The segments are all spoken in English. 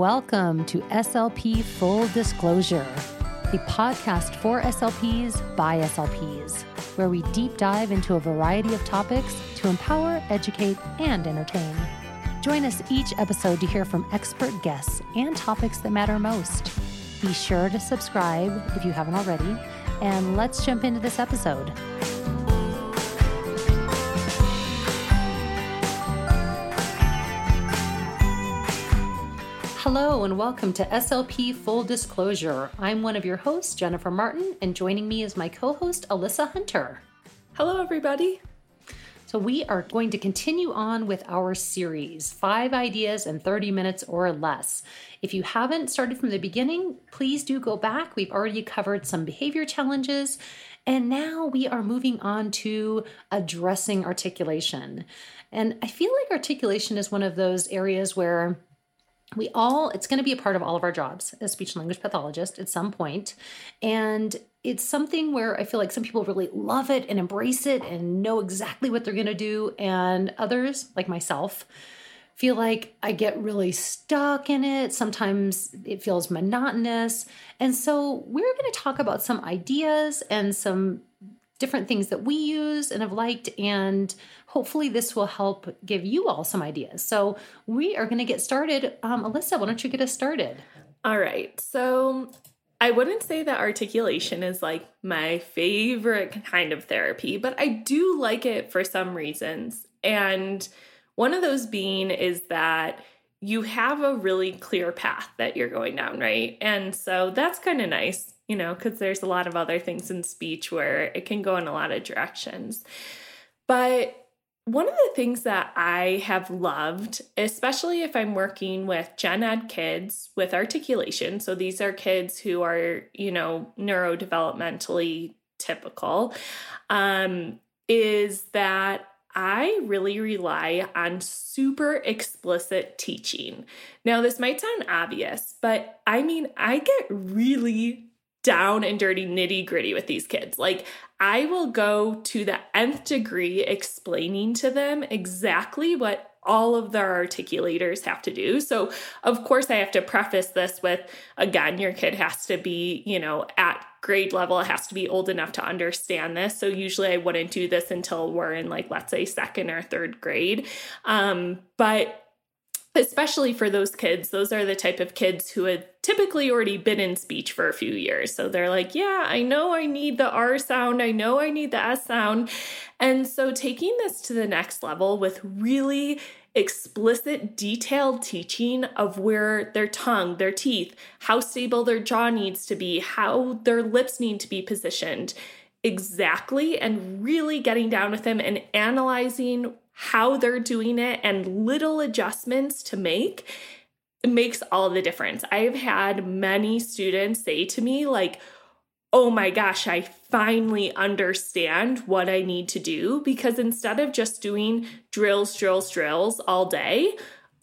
Welcome to SLP Full Disclosure, the podcast for SLPs by SLPs, where we deep dive into a variety of topics to empower, educate, and entertain. Join us each episode to hear from expert guests and topics that matter most. Be sure to subscribe if you haven't already, and let's jump into this episode. Hello, and welcome to SLP Full Disclosure. I'm one of your hosts, Jennifer Martin, and joining me is my co host, Alyssa Hunter. Hello, everybody. So, we are going to continue on with our series five ideas in 30 minutes or less. If you haven't started from the beginning, please do go back. We've already covered some behavior challenges, and now we are moving on to addressing articulation. And I feel like articulation is one of those areas where we all it's going to be a part of all of our jobs as speech and language pathologist at some point. And it's something where i feel like some people really love it and embrace it and know exactly what they're going to do. And others like myself feel like i get really stuck in it. Sometimes it feels monotonous. And so we're going to talk about some ideas and some different things that we use and have liked and hopefully this will help give you all some ideas. So we are going to get started. Um, Alyssa, why don't you get us started? All right. So I wouldn't say that articulation is like my favorite kind of therapy, but I do like it for some reasons. And one of those being is that you have a really clear path that you're going down, right? And so that's kind of nice, you know, because there's a lot of other things in speech where it can go in a lot of directions. But one of the things that I have loved, especially if I'm working with gen ed kids with articulation, so these are kids who are, you know, neurodevelopmentally typical, um, is that I really rely on super explicit teaching. Now, this might sound obvious, but I mean, I get really down and dirty nitty gritty with these kids. Like, I will go to the nth degree explaining to them exactly what all of their articulators have to do. So, of course, I have to preface this with again, your kid has to be, you know, at grade level, it has to be old enough to understand this. So, usually I wouldn't do this until we're in, like, let's say, second or third grade. Um, but especially for those kids, those are the type of kids who had typically already been in speech for a few years. So they're like, yeah, I know I need the R sound, I know I need the S sound. And so taking this to the next level with really explicit, detailed teaching of where their tongue, their teeth, how stable their jaw needs to be, how their lips need to be positioned exactly, and really getting down with them and analyzing how they're doing it and little adjustments to make makes all the difference. I've had many students say to me, like, oh my gosh, I finally understand what I need to do because instead of just doing drills, drills, drills all day,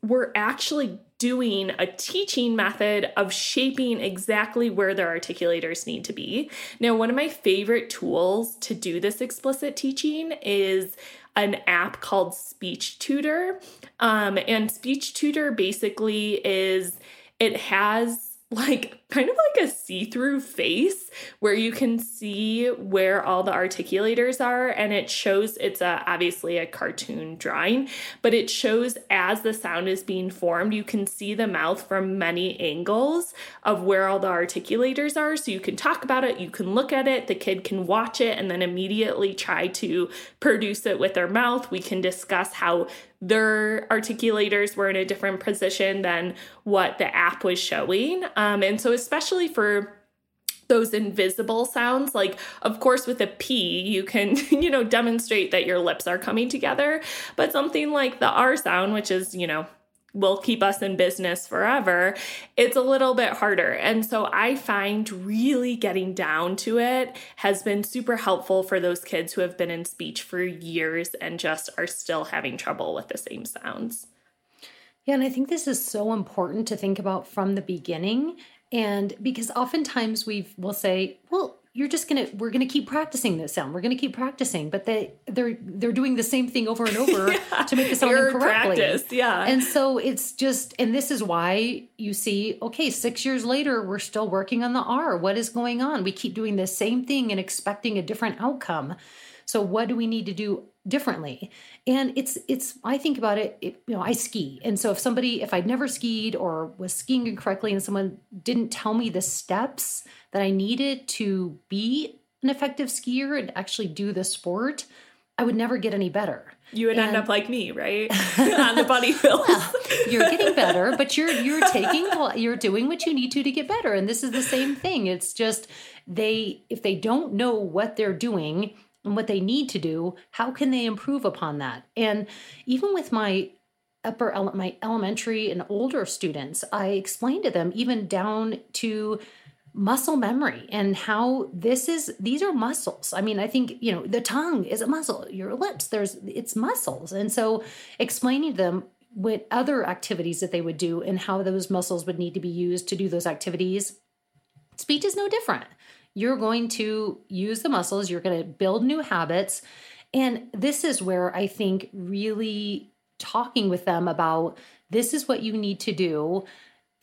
we're actually doing a teaching method of shaping exactly where their articulators need to be. Now, one of my favorite tools to do this explicit teaching is an app called Speech Tutor. Um, and Speech Tutor basically is it has like kind of like a see-through face where you can see where all the articulators are and it shows it's a obviously a cartoon drawing but it shows as the sound is being formed you can see the mouth from many angles of where all the articulators are so you can talk about it you can look at it the kid can watch it and then immediately try to produce it with their mouth we can discuss how their articulators were in a different position than what the app was showing. Um, and so, especially for those invisible sounds like of course with a p you can you know demonstrate that your lips are coming together but something like the r sound which is you know will keep us in business forever, it's a little bit harder. And so I find really getting down to it has been super helpful for those kids who have been in speech for years and just are still having trouble with the same sounds. Yeah, and I think this is so important to think about from the beginning. And because oftentimes we will say, well, you're just gonna we're gonna keep practicing this sound. We're gonna keep practicing but they they're they're doing the same thing over and over yeah. to make the sound Error incorrectly. practice, yeah. And so it's just and this is why you see okay six years later we're still working on the r. What is going on? We keep doing the same thing and expecting a different outcome so what do we need to do differently? And it's it's i think about it, it, you know i ski. And so if somebody if i'd never skied or was skiing incorrectly and someone didn't tell me the steps that i needed to be an effective skier and actually do the sport i would never get any better. You would and, end up like me right? On the bunny hill well, you're getting better but you're you're taking you're doing what you need to to get better. And this is the same thing. It's just they if they don't know what they're doing and what they need to do, how can they improve upon that? And even with my upper my elementary and older students, I explain to them even down to muscle memory and how this is these are muscles. I mean, I think, you know, the tongue is a muscle, your lips, there's it's muscles. And so explaining to them what other activities that they would do and how those muscles would need to be used to do those activities. Speech is no different you're going to use the muscles, you're going to build new habits. And this is where I think really talking with them about this is what you need to do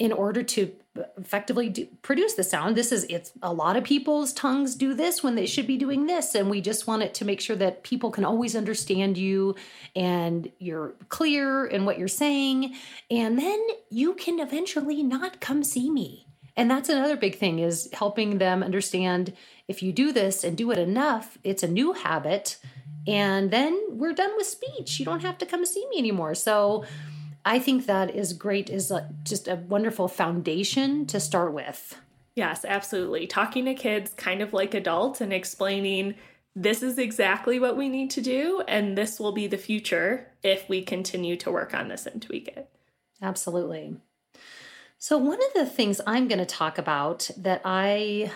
in order to effectively do, produce the sound. This is it's a lot of people's tongues do this when they should be doing this and we just want it to make sure that people can always understand you and you're clear in what you're saying. And then you can eventually not come see me and that's another big thing is helping them understand if you do this and do it enough, it's a new habit. And then we're done with speech. You don't have to come see me anymore. So I think that is great, is just a wonderful foundation to start with. Yes, absolutely. Talking to kids kind of like adults and explaining this is exactly what we need to do, and this will be the future if we continue to work on this and tweak it. Absolutely. So, one of the things I'm going to talk about that I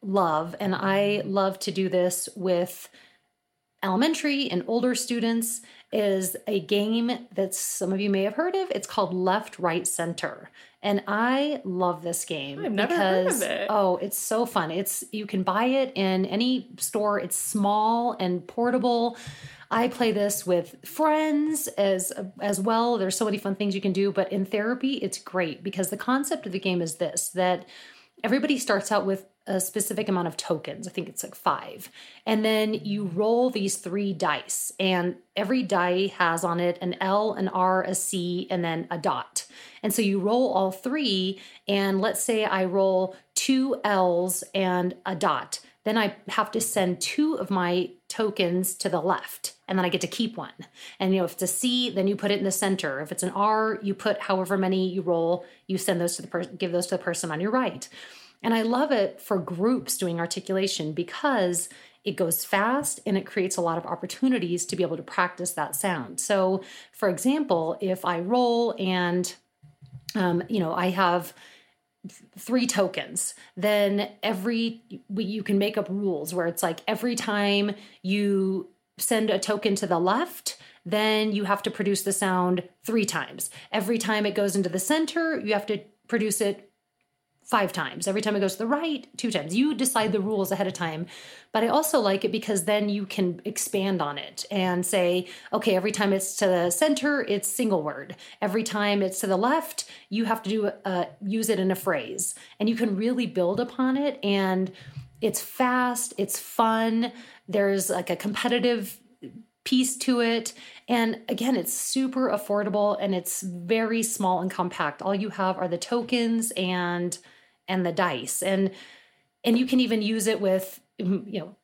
love, and I mm-hmm. love to do this with elementary and older students, is a game that some of you may have heard of. It's called Left, Right, Center. And I love this game I've never because heard of it. oh, it's so fun. It's you can buy it in any store. It's small and portable. I play this with friends as as well. There's so many fun things you can do, but in therapy it's great because the concept of the game is this that everybody starts out with a specific amount of tokens. I think it's like 5. And then you roll these 3 dice and every die has on it an L, an R, a C, and then a dot. And so you roll all 3 and let's say I roll 2 L's and a dot. Then I have to send two of my tokens to the left and then I get to keep one. And you know, if it's a C, then you put it in the center. If it's an R, you put however many you roll, you send those to the person, give those to the person on your right. And I love it for groups doing articulation because it goes fast and it creates a lot of opportunities to be able to practice that sound. So, for example, if I roll and um, you know, I have three tokens then every you can make up rules where it's like every time you send a token to the left, then you have to produce the sound three times. Every time it goes into the center, you have to produce it five times. Every time it goes to the right, two times. You decide the rules ahead of time. But I also like it because then you can expand on it and say, okay, every time it's to the center, it's single word. Every time it's to the left, you have to do uh, use it in a phrase, and you can really build upon it. And it's fast, it's fun. There's like a competitive piece to it. And again, it's super affordable and it's very small and compact. All you have are the tokens and and the dice. And and you can even use it with mm, you know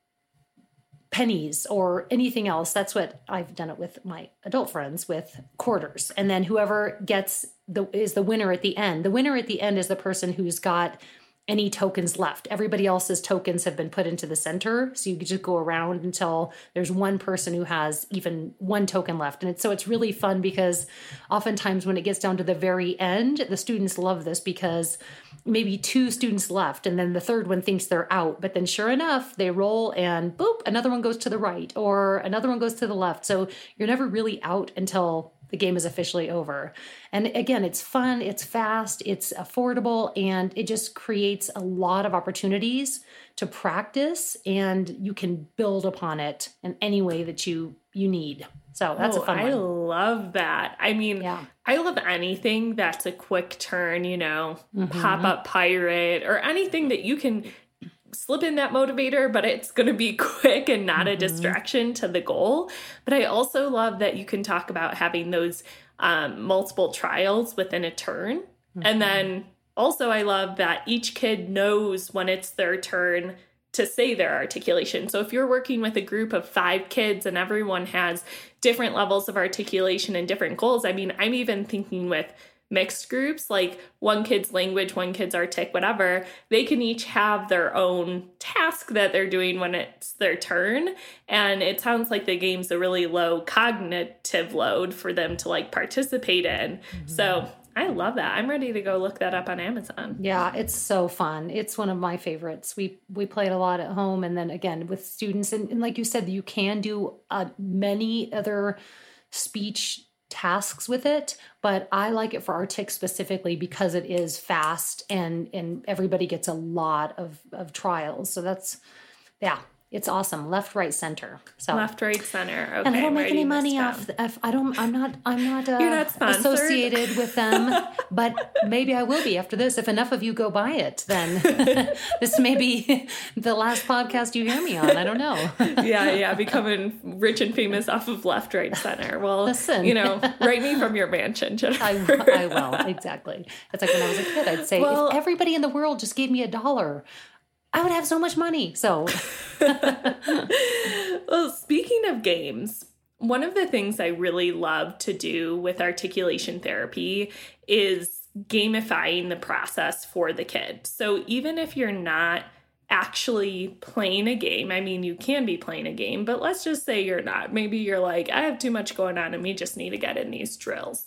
pennies or anything else. That's what I've done it with my adult friends with quarters. And then whoever gets the is the winner at the end. The winner at the end is the person who's got any tokens left. Everybody else's tokens have been put into the center. So you just go around until there's one person who has even one token left. And it's, so it's really fun because oftentimes when it gets down to the very end, the students love this because maybe two students left and then the third one thinks they're out. But then sure enough, they roll and boop, another one goes to the right or another one goes to the left. So you're never really out until the game is officially over. And again, it's fun, it's fast, it's affordable, and it just creates a lot of opportunities to practice and you can build upon it in any way that you you need. So that's oh, a fun I one. love that. I mean, Yeah. I love anything that's a quick turn, you know, Mm-hmm. pop up pirate or anything that you can slip in that motivator, but it's going to be quick and not Mm-hmm. a distraction to the goal. But I also love that you can talk about having those um, multiple trials within a turn. Mm-hmm. And then also, I love that each kid knows when it's their turn to say their articulation. So if you're working with a group of five kids and everyone has different levels of articulation and different goals, I mean, I'm even thinking with mixed groups, like one kid's language, one kid's artic, whatever, they can each have their own task that they're doing when it's their turn. And it sounds like the game's a really low cognitive load for them to like participate in. So I love that. I'm ready to go look that up on Amazon. Yeah, it's so fun. It's one of my favorites. We we play it a lot at home, and then again with students. And, and like you said, you can do uh, many other speech tasks with it, but I like it for Artic specifically because it is fast and and everybody gets a lot of of trials. So that's yeah, it's awesome. Left, right, center. So Left, right, center. Okay, and I don't make any money off. If I don't, I'm not. I'm not, uh, You're not sponsored? associated with them. but maybe I will be after this. If enough of you go buy it, then this may be the last podcast you hear me on. I don't know. yeah, yeah, becoming rich and famous off of left, right, center. Well, Listen. you know, write me from your mansion, I, I will exactly. It's like when I was a kid. I'd say Well- if everybody in the world just gave me a dollar, I would have so much money. So well, speaking of games, one of the things I really love to do with articulation therapy is gamifying the process for the kid. So even if you're not actually playing a game, I mean, you can be playing a game, but let's just say you're not. Maybe you're like, I have too much going on and we just need to get in these drills.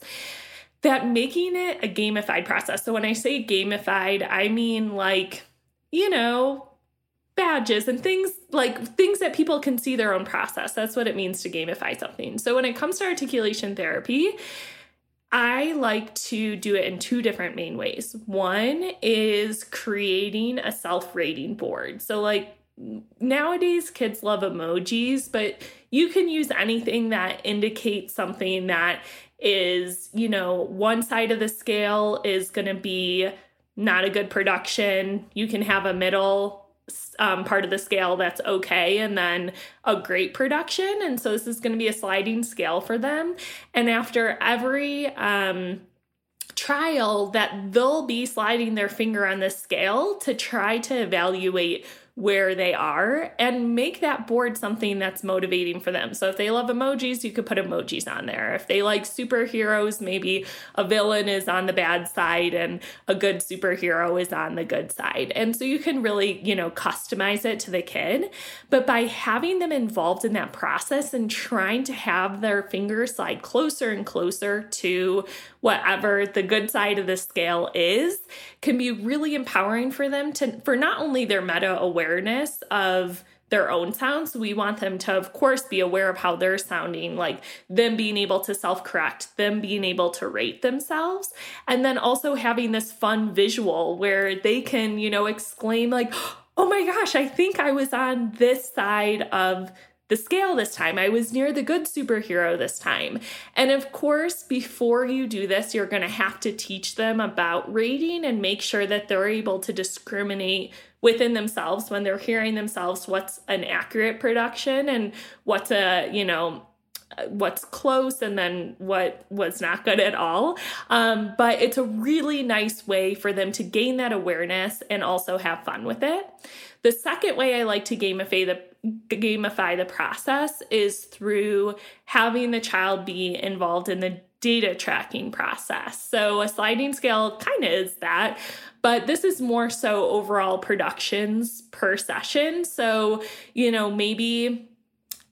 That making it a gamified process. So when I say gamified, I mean like, you know, badges and things like things that people can see their own process. That's what it means to gamify something. So when it comes to articulation therapy, I like to do it in two different main ways. One is creating a self rating board. So, like nowadays, kids love emojis, but you can use anything that indicates something that is, you know, one side of the scale is going to be not a good production. You can have a middle um, part of the scale that's okay and then a great production and so this is going to be a sliding scale for them and after every um, trial that they'll be sliding their finger on the scale to try to evaluate where they are and make that board something that's motivating for them. So if they love emojis, you could put emojis on there. If they like superheroes, maybe a villain is on the bad side and a good superhero is on the good side. And so you can really, you know, customize it to the kid. But by having them involved in that process and trying to have their fingers slide closer and closer to whatever the good side of the scale is can be really empowering for them to for not only their meta awareness of their own sounds. We want them to, of course, be aware of how they're sounding, like them being able to self correct, them being able to rate themselves, and then also having this fun visual where they can, you know, exclaim, like, oh my gosh, I think I was on this side of the scale this time. I was near the good superhero this time. And of course, before you do this, you're going to have to teach them about rating and make sure that they're able to discriminate within themselves when they're hearing themselves what's an accurate production and what's a, you know, what's close and then what was not good at all. Um, but it's a really nice way for them to gain that awareness and also have fun with it. The second way I like to gamify the gamify the process is through having the child be involved in the data tracking process. So a sliding scale kind of is that, but this is more so overall productions per session. So, you know, maybe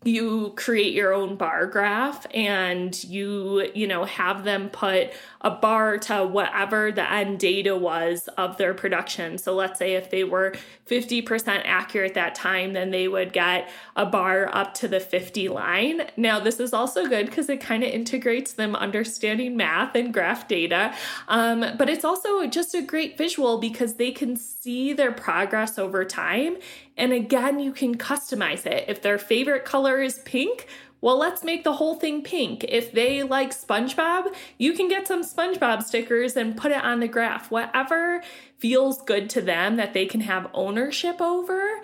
you create your own bar graph and you you know have them put a bar to whatever the end data was of their production. So let's say if they were 50% accurate that time then they would get a bar up to the 50 line. Now this is also good because it kind of integrates them understanding math and graph data. Um, but it's also just a great visual because they can see their progress over time and again, you can customize it. If their favorite color is pink, well, let's make the whole thing pink. If they like SpongeBob, you can get some SpongeBob stickers and put it on the graph. Whatever feels good to them that they can have ownership over,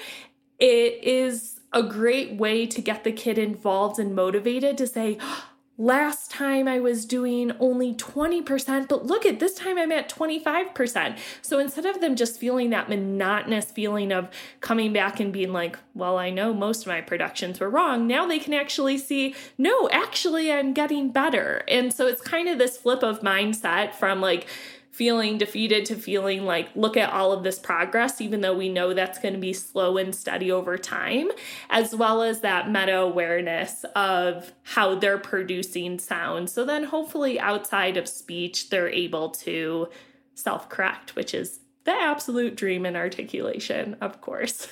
it is a great way to get the kid involved and motivated to say, Last time I was doing only 20%, but look at this time I'm at 25%. So instead of them just feeling that monotonous feeling of coming back and being like, well, I know most of my productions were wrong, now they can actually see, no, actually, I'm getting better. And so it's kind of this flip of mindset from like, feeling defeated to feeling like, look at all of this progress, even though we know that's going to be slow and steady over time, as well as that meta awareness of how they're producing sound. So then, hopefully, outside of speech, they're able to self correct, which is the absolute dream in articulation, of course.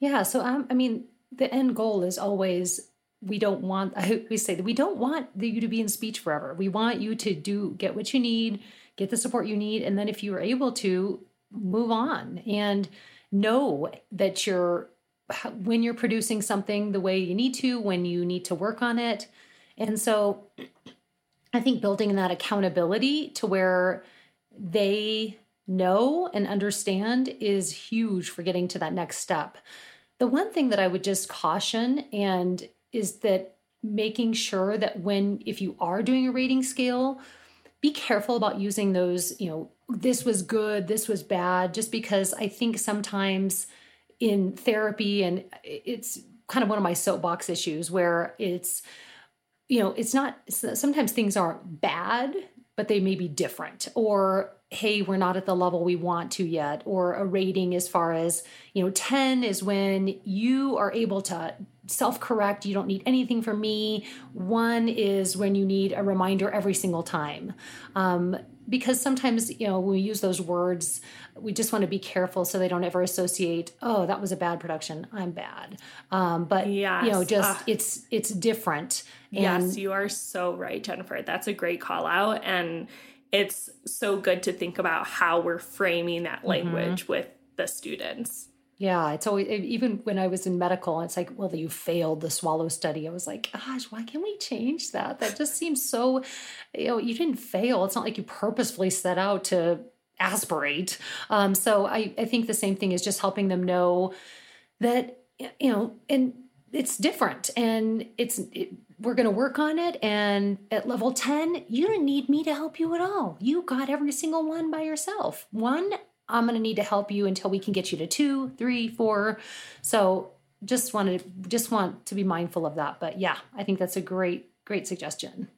Yeah. So, um, I mean, the end goal is always we don't want we say that we don't want you to be in speech forever we want you to do get what you need get the support you need. And then if you are able to, move on and know that you're, when you're producing something the way you need to, when you need to work on it. And so I think building that accountability to where they know and understand is huge for getting to that next step. The one thing that I would just caution and is that making sure that when if you are doing a rating scale be careful about using those, you know, this was good, this was bad, just because I think sometimes in therapy, and it's kind of one of my soapbox issues where it's, you know, it's not, sometimes things aren't bad, but they may be different. Or, hey, we're not at the level we want to yet. Or a rating as far as, you know, 10 is when you are able to self correct. You don't need anything from me. One is when you need a reminder every single time. Um, because sometimes, you know, when we use those words, we just want to be careful so they don't ever associate, oh, that was a bad production. I'm bad. Um, but, yes. you know, just uh, it's, it's different. And, yes, you are so right, Jennifer. That's a great call out. And it's so good to think about how we're framing that mm-hmm. language mm-hmm. with the students. Yeah, it's always even when I was in medical, it's like, well, you failed the swallow study. I was like, gosh, why can't we change that? That just seems so, you know, you didn't fail. It's not like you purposefully set out to aspirate. Um, so I, I think the same thing is just helping them know that, you know, and it's different and it's, it, we're going to work on it. And at level 10, you don't need me to help you at all. You got every single one by yourself. One I'm going to need to help you until we can get you to two, three, four. So just wanted just want to be mindful of that. But yeah, I think that's a great, great suggestion.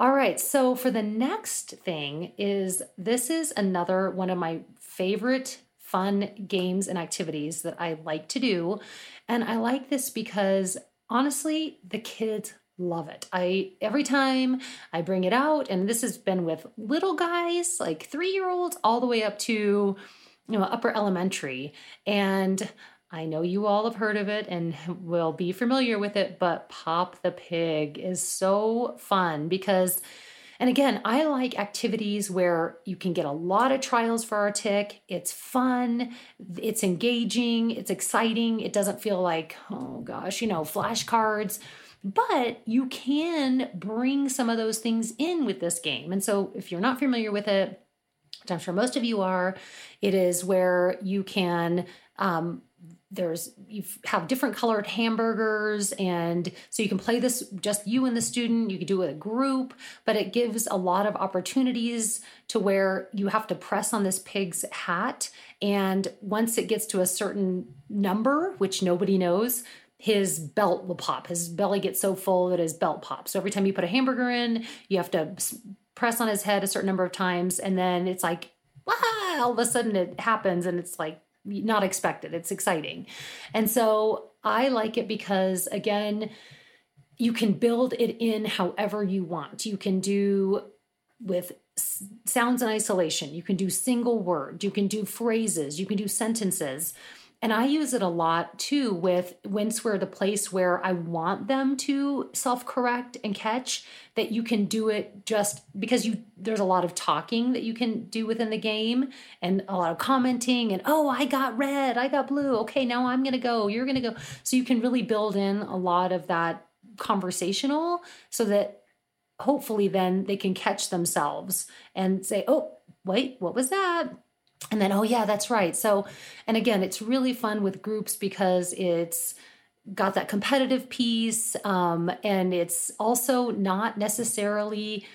All right, so for the next thing is this is another one of my favorite fun games and activities that I like to do. And I like this because honestly, the kids love it. I every time I bring it out, and this has been with little guys, like three year olds, all the way up to you know upper elementary. And I know you all have heard of it and will be familiar with it, but Pop the Pig is so fun because and again, I like activities where you can get a lot of trials for artic. It's fun, it's engaging, it's exciting. It doesn't feel like, oh gosh, you know, flashcards but you can bring some of those things in with this game. And so if you're not familiar with it, which I'm sure most of you are, it is where you can um, there's you have different colored hamburgers and so you can play this just you and the student you can do it with a group but it gives a lot of opportunities to where you have to press on this pig's hat and once it gets to a certain number which nobody knows his belt will pop. His belly gets so full that his belt pops. So every time you put a hamburger in, you have to press on his head a certain number of times, and then it's like, wow, all of a sudden it happens, and it's like not expected. It's exciting. And so I like it because, again, you can build it in however you want. You can do with sounds in isolation, you can do single word, you can do phrases, you can do sentences. And I use it a lot too with once we're the place where I want them to self-correct and catch that you can do it just because you there's a lot of talking that you can do within the game and a lot of commenting and oh I got red, I got blue. Okay, now I'm going to go. You're going to go. So you can really build in a lot of that conversational so that hopefully then they can catch themselves and say, "Oh, wait, what was that?" And then oh yeah that's right. So and again it's really fun with groups because it's got that competitive piece um, and it's also not necessarily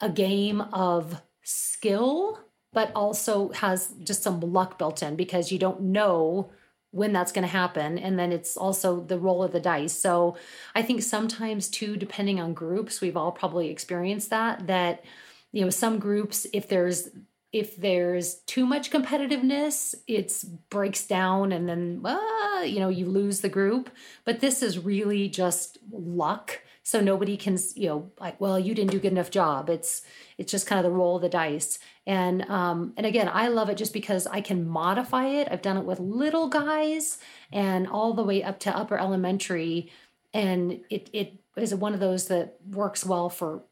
a game of skill but also has just some luck built in because you don't know when that's going to happen. And then it's also the roll of the dice. So i think sometimes too depending on groups we've all probably experienced that that you know some groups if there's if there's too much competitiveness, it breaks down and then, uh, you know, you lose the group. But this is really just luck. So nobody can, you know, like, well, you didn't do good enough job. It's it's just kind of the roll of the dice. And um, and again, I love it just because I can modify it. I've done it with little guys and all the way up to upper elementary, and it it is one of those that works well for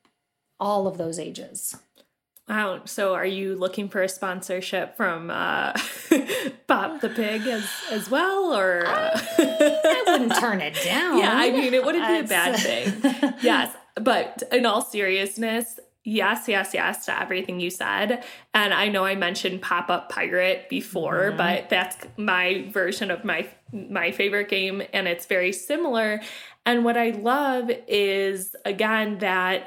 all of those ages. Wow. So are you looking for a sponsorship from uh, Pop the Pig as, as well? Or uh... I wouldn't turn it down. Yeah, I mean, it wouldn't be a bad thing. yes. But in all seriousness, yes, yes, yes to everything you said. And I know I mentioned Pop Up Pirate before, mm-hmm. but that's my version of my my favorite game and it's very similar. And what I love is again that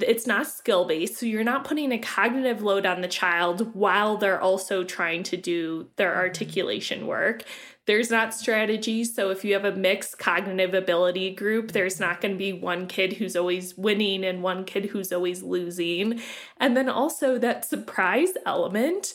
it's not skill based. So you're not putting a cognitive load on the child while they're also trying to do their mm-hmm. articulation work. There's not strategy. So if you have a mixed cognitive ability group, there's not going to be one kid who's always winning and one kid who's always losing. And then also that surprise element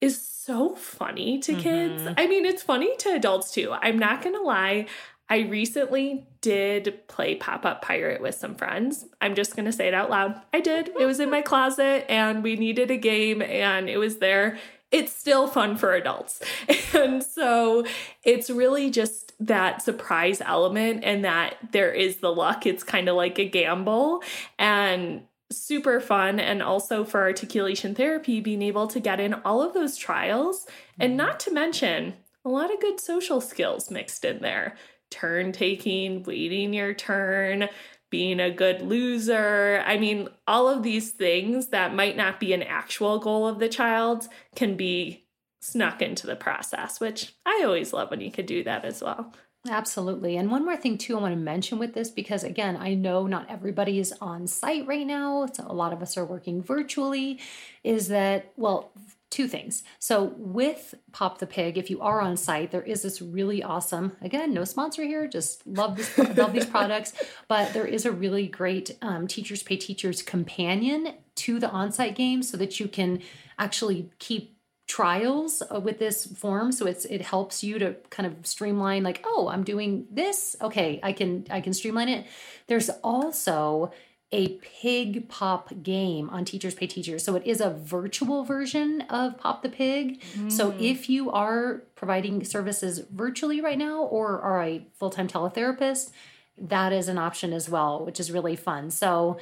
is so funny to kids. Mm-hmm. I mean, it's funny to adults too. I'm not going to lie. I recently did play Pop Up Pirate with some friends. I'm just going to say it out loud. I did. It was in my closet and we needed a game and it was there. It's still fun for adults. And so it's really just that surprise element and that there is the luck. It's kind of like a gamble and super fun. And also for articulation therapy, being able to get in all of those trials and mm-hmm. not to mention a lot of good social skills mixed in there turn taking, waiting your turn, being a good loser. I mean, all of these things that might not be an actual goal of the child can be snuck into the process, which I always love when you can do that as well. Absolutely. And one more thing, too, I want to mention with this because, again, I know not everybody is on site right now. So a lot of us are working virtually. Is that, well, two things. So with Pop the Pig, if you are on site, there is this really awesome, again, no sponsor here, just love this, love these products, but there is a really great um, Teachers Pay Teachers companion to the on-site game so that you can actually keep trials uh, with this form. So it's it helps you to kind of streamline like oh i'm doing this. Okay i can i can streamline it. There's also a pig pop game on Teachers Pay Teachers. So it is a virtual version of Pop the Pig. Mm. So if you are providing services virtually right now or are a full time teletherapist, that is an option as well, which is really fun. So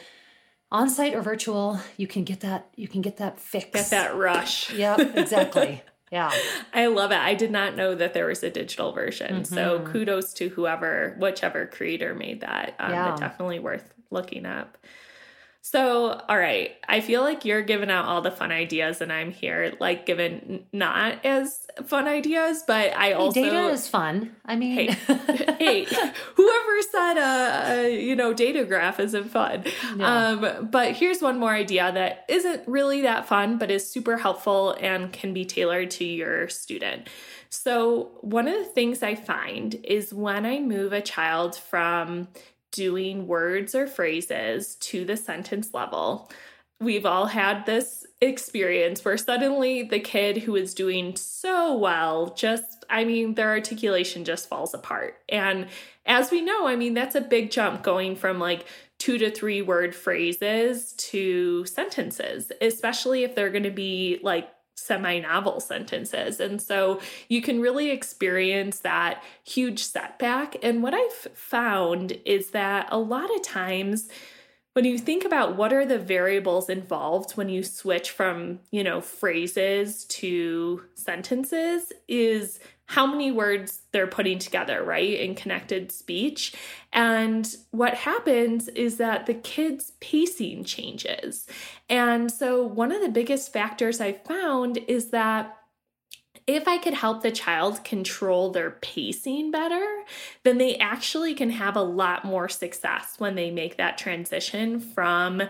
on site or virtual, you can get that you can get that fix. Get that rush. Yep, exactly. Yeah. I love it. I did not know that there was a digital version. Mm-hmm. So kudos to whoever, whichever creator made that. Um, yeah. Definitely worth looking up. So, all right, I feel like you're giving out all the fun ideas, and I'm here like giving not as fun ideas, but I also data is fun. I mean, hey, hey whoever said a, uh, you know data graph isn't fun. No. Um, but here's one more idea that isn't really that fun, but is super helpful and can be tailored to your student. So, one of the things I find is when I move a child from doing words or phrases to the sentence level. we've all had this experience where suddenly the kid who is doing so well just, I mean, their articulation just falls apart. And as we know, I mean, that's a big jump going from like two to three word phrases to sentences, especially if they're going to be like semi novel sentences. And so you can really experience that huge setback. And what I've found is that a lot of times, when you think about what are the variables involved when you switch from, you know, phrases to sentences is how many words they're putting together, right, in connected speech. And what happens is that the kids' pacing changes. And so, one of the biggest factors I found is that if I could help the child control their pacing better, then they actually can have a lot more success when they make that transition from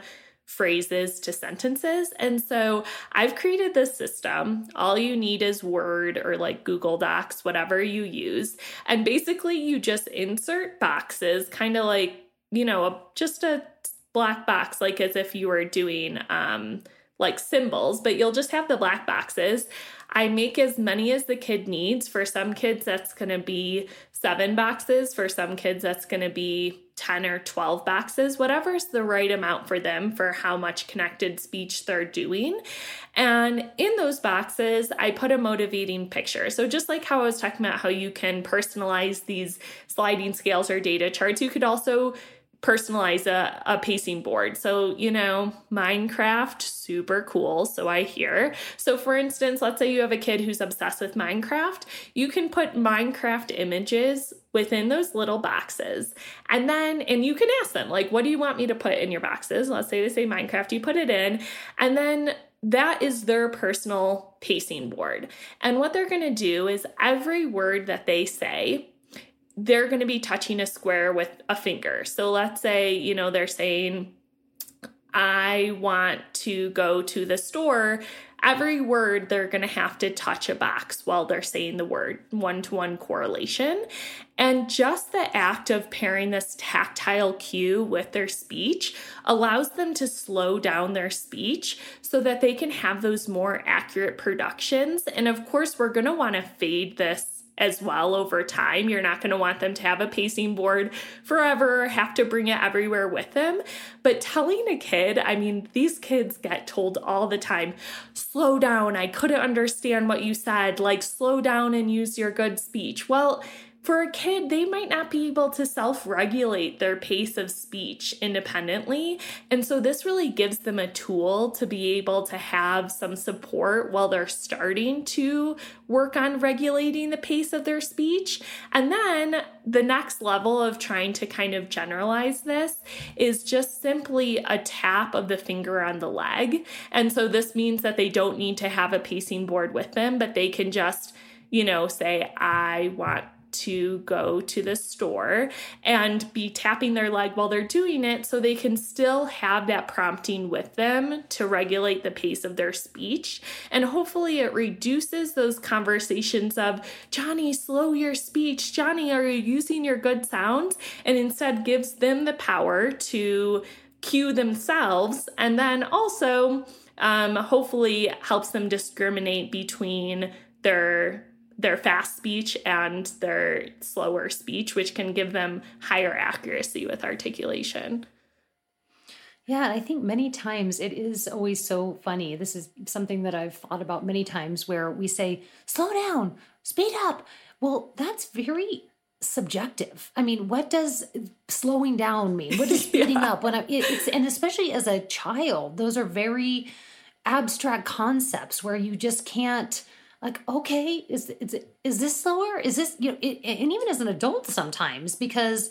phrases to sentences. And so I've created this system. All you need is Word or like Google Docs, whatever you use. And basically, you just insert boxes, kind of like, you know, a, just a black box, like as if you were doing um, like symbols, but you'll just have the black boxes. I make as many as the kid needs. For some kids, that's going to be seven boxes. For some kids, that's going to be 10 or 12 boxes, whatever's the right amount for them for how much connected speech they're doing. And in those boxes, I put a motivating picture. So, just like how I was talking about how you can personalize these sliding scales or data charts, you could also personalize a, a pacing board. So, you know, Minecraft, super cool. So I hear. So, for instance, let's say you have a kid who's obsessed with Minecraft, you can put Minecraft images within those little boxes. And then, and you can ask them, like, what do you want me to put in your boxes? Let's say they say Minecraft, you put it in. And then that is their personal pacing board. And what they're going to do is every word that they say, they're going to be touching a square with a finger. So let's say, you know, they're saying, I want to go to the store. Every word they're going to have to touch a box while they're saying the word one to one correlation. And just the act of pairing this tactile cue with their speech allows them to slow down their speech so that they can have those more accurate productions. And of course, we're going to want to fade this as well over time. You're not going to want them to have a pacing board forever, have to bring it everywhere with them. But telling a kid, I mean, these kids get told all the time, slow down. I couldn't understand what you said. Like, slow down and use your good speech. Well, for a kid, they might not be able to self regulate their pace of speech independently. And so, this really gives them a tool to be able to have some support while they're starting to work on regulating the pace of their speech. And then, the next level of trying to kind of generalize this is just simply a tap of the finger on the leg. And so, this means that they don't need to have a pacing board with them, but they can just you know, say, I want to go to the store and be tapping their leg while they're doing it so they can still have that prompting with them to regulate the pace of their speech. And hopefully, it reduces those conversations of, Johnny, slow your speech. Johnny, are you using your good sounds? And instead gives them the power to cue themselves and then also um, hopefully helps them discriminate between their their fast speech and their slower speech, which can give them higher accuracy with articulation. Yeah, I think many times it is always so funny. This is something that I've thought about many times where we say, slow down, speed up. Well, that's very subjective. I mean, what does slowing down mean? What does speeding yeah. up? When I, it, it's and especially as a child, those are very abstract concepts where you just can't like okay is is, is this slower? Is this you know it, and even as an adult sometimes because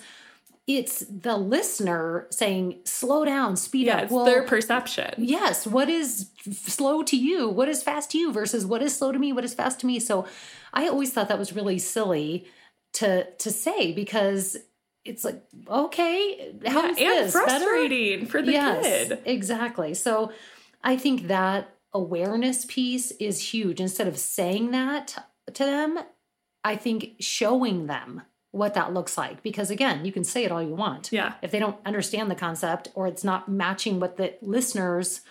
it's the listener saying slow down speed yeah, up it's well, their perception. yes what is slow to you? What is fast to you versus what is slow to me? What is fast to me? So i always thought that was really silly to to say because it's like okay how yeah, and frustrating better? for the yes, kid. exactly. So i think that awareness piece is huge. Instead of saying that to them, I think showing them what that looks like because again you can say it all you want yeah if they don't understand the concept or it's not matching what the listeners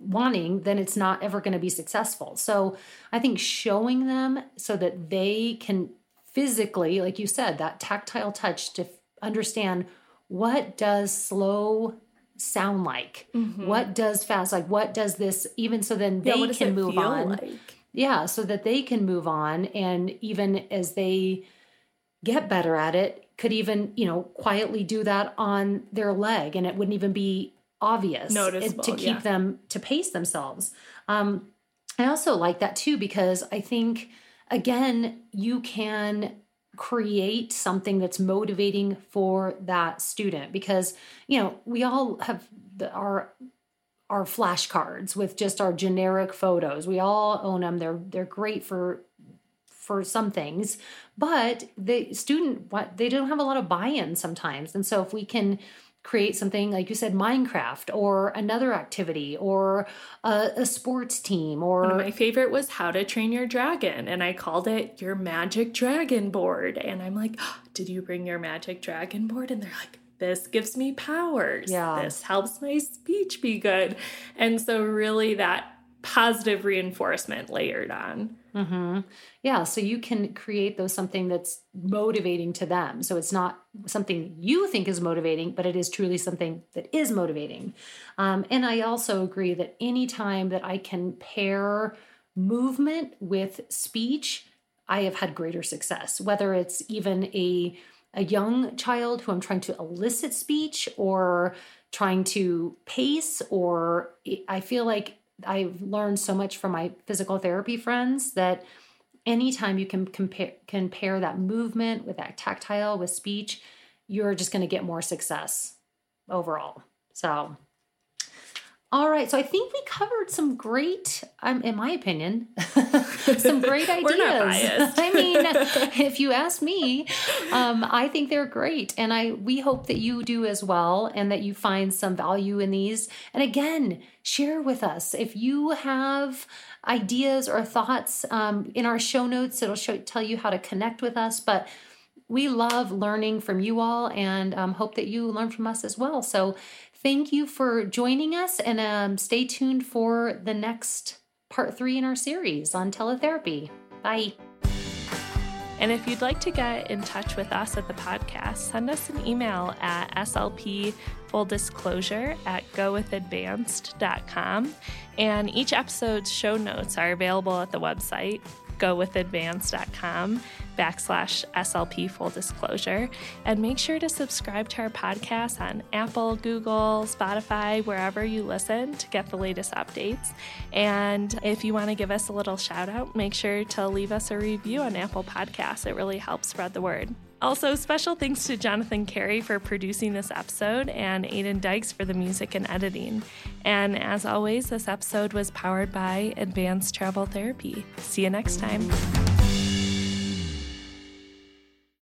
wanting, then it's not ever going to be successful. So I think showing them so that they can physically, like you said, that tactile touch to understand what does slow sound like? Mm-hmm. What does fast like? What does this even so then they yeah, can move on? Like? Yeah, so that they can move on and even as they get better at it, could even, you know, quietly do that on their leg and it wouldn't even be obvious Noticeable, to keep yeah. them to pace themselves. Um, I also like that too because I think again you can create something that's motivating for that student because you know we all have the, our our flashcards with just our generic photos. We all own them they're they're great for for some things but the student what they don't have a lot of buy-in sometimes. And so if we can create something like you said minecraft or another activity or a, a, sports team or One of my favorite was how to train your dragon and i called it your magic dragon board. And i'm like oh, did you bring your magic dragon board? And they're like this gives me powers. Yeah. This helps my speech be good. And so really that positive reinforcement layered on Mm-hmm. Yeah, so you can create those something that's motivating to them. So it's not something you think is motivating, but it is truly something that is motivating. Um, and I also agree that anytime that I can pair movement with speech, I have had greater success. Whether it's even a a young child who I'm trying to elicit speech or trying to pace, or I feel like I've learned so much from my physical therapy friends that anytime you can compare pair that movement with that tactile with speech, you're just going to get more success overall. So all right, so I think we covered some great, um, in my opinion, some great ideas. I mean, if you ask me, um, I think they're great, and I we hope that you do as well, and that you find some value in these. And again, share with us if you have ideas or thoughts. Um, in our show notes, it'll show tell you how to connect with us, but we love learning from you all and um, hope that you learn from us as well. So Thank you for joining us and um, stay tuned for the next part three in our series on teletherapy. Bye. And if you'd like to get in touch with us at the podcast, send us an email at slp full disclosure at gowithadvanced.com. And each episode's show notes are available at the website gowithadvanced.com backslash SLP full disclosure. And make sure to subscribe to our podcast on Apple, Google, Spotify, wherever you listen to get the latest updates. And if you want to give us a little shout out, make sure to leave us a review on Apple Podcasts. It really helps spread the word. Also, special thanks to Jonathan Carey for producing this episode and Aiden Dykes for the music and editing. And as always, this episode was powered by Advanced Travel Therapy. See you next time.